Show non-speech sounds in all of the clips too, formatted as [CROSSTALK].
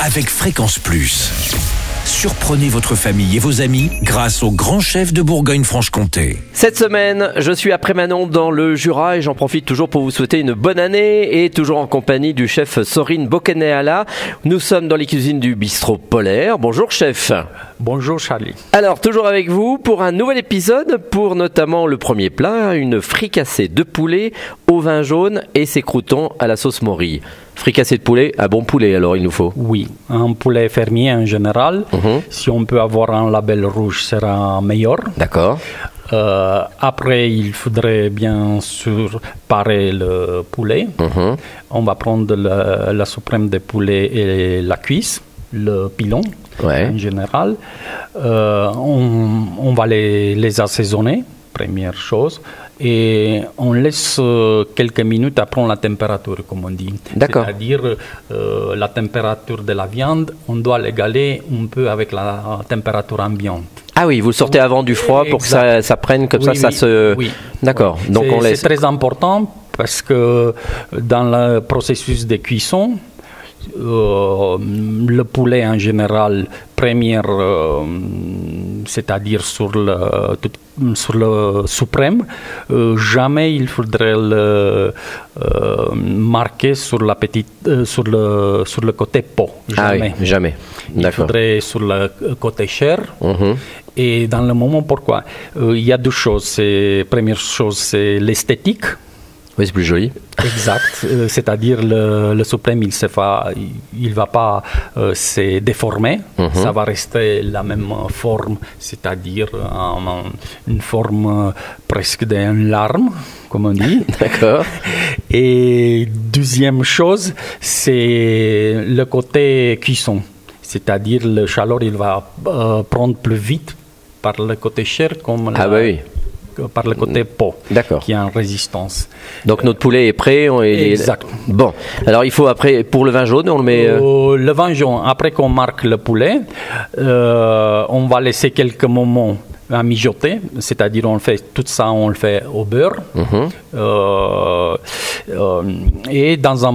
avec Fréquence Plus. Surprenez votre famille et vos amis grâce au grand chef de Bourgogne-Franche-Comté. Cette semaine, je suis après Manon dans le Jura et j'en profite toujours pour vous souhaiter une bonne année et toujours en compagnie du chef Sorine Bokeneala. Nous sommes dans les cuisines du bistrot polaire. Bonjour chef. Bonjour Charlie. Alors, toujours avec vous pour un nouvel épisode pour notamment le premier plat, une fricassée de poulet au vin jaune et ses croutons à la sauce morille. Fricassée de poulet, un bon poulet alors il nous faut. Oui, un poulet fermier en général. Mhm. Si on peut avoir un label rouge, sera meilleur. D'accord. Euh, après, il faudrait bien sûr parer le poulet. Mhm. On va prendre la, la suprême des poulets et la cuisse, le pilon Ouais. en général. Euh, on, on va les, les assaisonner, première chose. Et on laisse euh, quelques minutes prendre la température, comme on dit. D'accord. C'est-à-dire euh, la température de la viande, on doit l'égaler un peu avec la température ambiante. Ah oui, vous le sortez avant du froid pour que ça, ça prenne comme ça, Oui, ça se. oui. D'accord. Donc on laisse. C'est très important parce que dans le processus de cuisson, euh, le poulet en général, première, euh, c'est-à-dire sur le, sur le suprême, euh, jamais il faudrait le euh, marquer sur, la petite, euh, sur, le, sur le côté peau. Ah oui, Jamais. jamais. Il faudrait sur le côté chair. Mhm. Et dans le moment, pourquoi? Il y a deux choses. Première chose, c'est l'esthétique. Oui, c'est plus joli. Exact. Euh, C'est-à-dire le, le suprême, il ne va, il, va pas euh, se déformer. Mhm. Ça va rester la même forme, c'est-à-dire une forme euh, presque d'une larme, comme on dit. [LAUGHS] D'accord. Et deuxième chose, c'est le côté cuisson. C'est-à-dire le chaleur, il va euh, prendre plus vite par le côté chair comme Ah la- bah oui. Par le côté peau, qui est en résistance. Donc notre poulet est prêt. on- est- Exact. Bon. Alors il faut après pour le vin jaune, on le met. euh, Euh, le vin jaune, après qu'on marque le poulet, euh, on va laisser quelques moments à mijoter, c'est-à-dire on le fait tout ça, on le fait au beurre. mhm. Euh, euh, et dans un,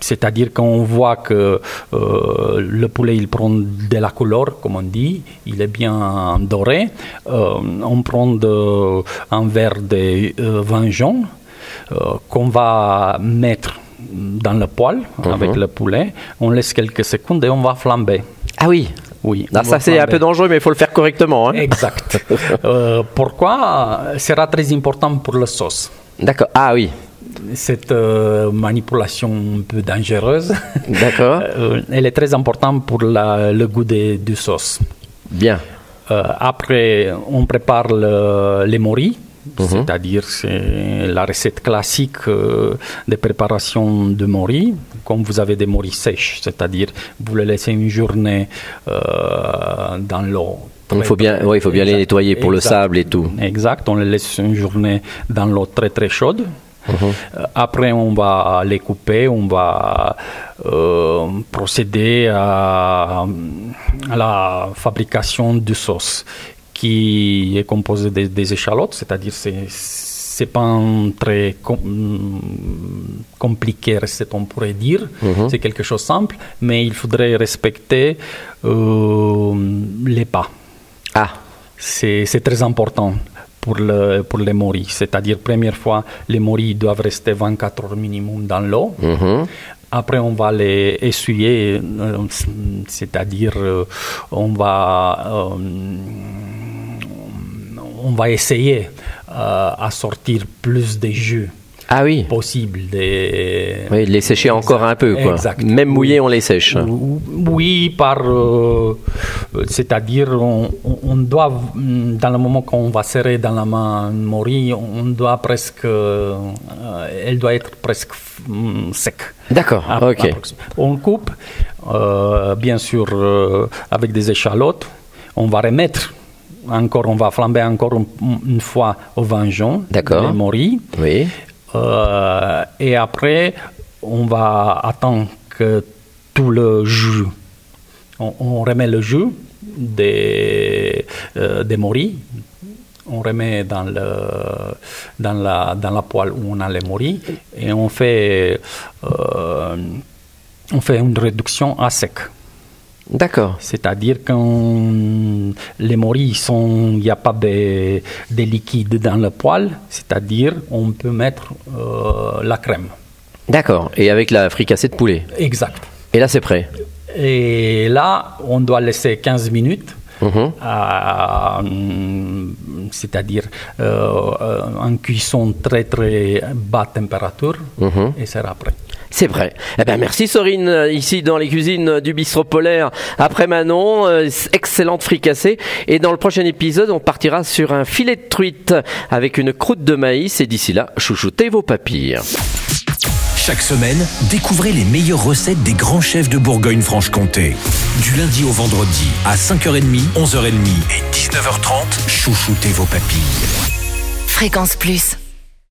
c'est-à-dire qu'on voit que euh, le poulet il prend de la couleur, comme on dit, il est bien doré. on prend de- un verre de vin jaune qu'on va mettre dans le poêle avec le poulet. On laisse quelques secondes et on va flamber. Ah oui. Oui. On ça c'est un peu dangereux, mais il faut le faire correctement. hein. Exact. [LAUGHS] Euh, pourquoi sera très important pour la sauce? D'accord. Ah oui. cette euh, manipulation un peu dangereuse, [LAUGHS] D'accord. euh, elle est très importante pour la- le goût des- du sauce. Bien. Euh, après, on prépare le- les moris, Mhm. c'est-à-dire c'est la recette classique euh, de préparation de moris. Comme vous avez des moris sèches, c'est-à-dire vous les laissez une journée euh, dans l'eau. Il faut bien, ouais, il faut bien les nettoyer pour le sable et tout. Exact, on les laisse une journée dans l'eau très très chaude. Mhm. Euh, Après, on va les couper, on va euh, procéder à, à la fabrication de sauce qui est composée des, des échalotes, c'est-à-dire c'est c'est pas un très com- compliqué recette, on pourrait dire. C'est quelque chose de simple, mais il faudrait respecter euh, les pas. Ah. C'est très important pour, le, pour les moris. C'est-à-dire, première fois, les moris doivent rester 24 heures minimum dans l'eau. Mhm. Après, on va les essuyer, euh, c'est-à-dire, euh, on va, euh, on va essayer euh, à sortir plus de jus Ah oui. possible. Des... Oui, les sécher encore un peu, quoi. Exact. Même mouillé, on les sèche. Oui, par, euh, euh, c'est-à-dire, on, doit, mm, dans le moment qu'on va serrer dans la main une morille, on doit presque, euh, elle doit être presque mm, sec. D'accord. À- Ok. On coupe, bien sûr, avec des échalotes. On va remettre encore, on va flamber encore une, fois au vin jaune, D'accord. les morilles. Oui. Euh, et après, on va attendre que tout le jus, on, on remet le jus des, euh, des morilles, on remet dans, le, dans, la, dans la poêle où on a les morilles et on fait euh, on fait une réduction à sec. D'accord. C'est-à-dire quand les morilles sont, il n'y a pas de, de, liquide dans le poêle, c'est-à-dire on peut mettre euh, la crème. D'accord. Et avec la fricassée de poulet. Exact. Et là, c'est prêt. Et là, on doit laisser 15 minutes. Mhm. à- c'est-à-dire euh, en cuisson très très basse température Mhm. et sera prêt. C'est prêt. Eh ben merci Sorine, euh, ici dans les cuisines du bistrot polaire après Manon, euh, excellente fricassée. Et dans le prochain épisode, on partira sur un filet de truite avec une croûte de maïs. Et d'ici là, chouchoutez vos papilles. Chaque semaine, découvrez les meilleures recettes des grands chefs de Bourgogne-Franche-Comté. Du lundi au vendredi, à 5h30, 11h30 et 19h30, chouchoutez vos papilles. Fréquence Plus.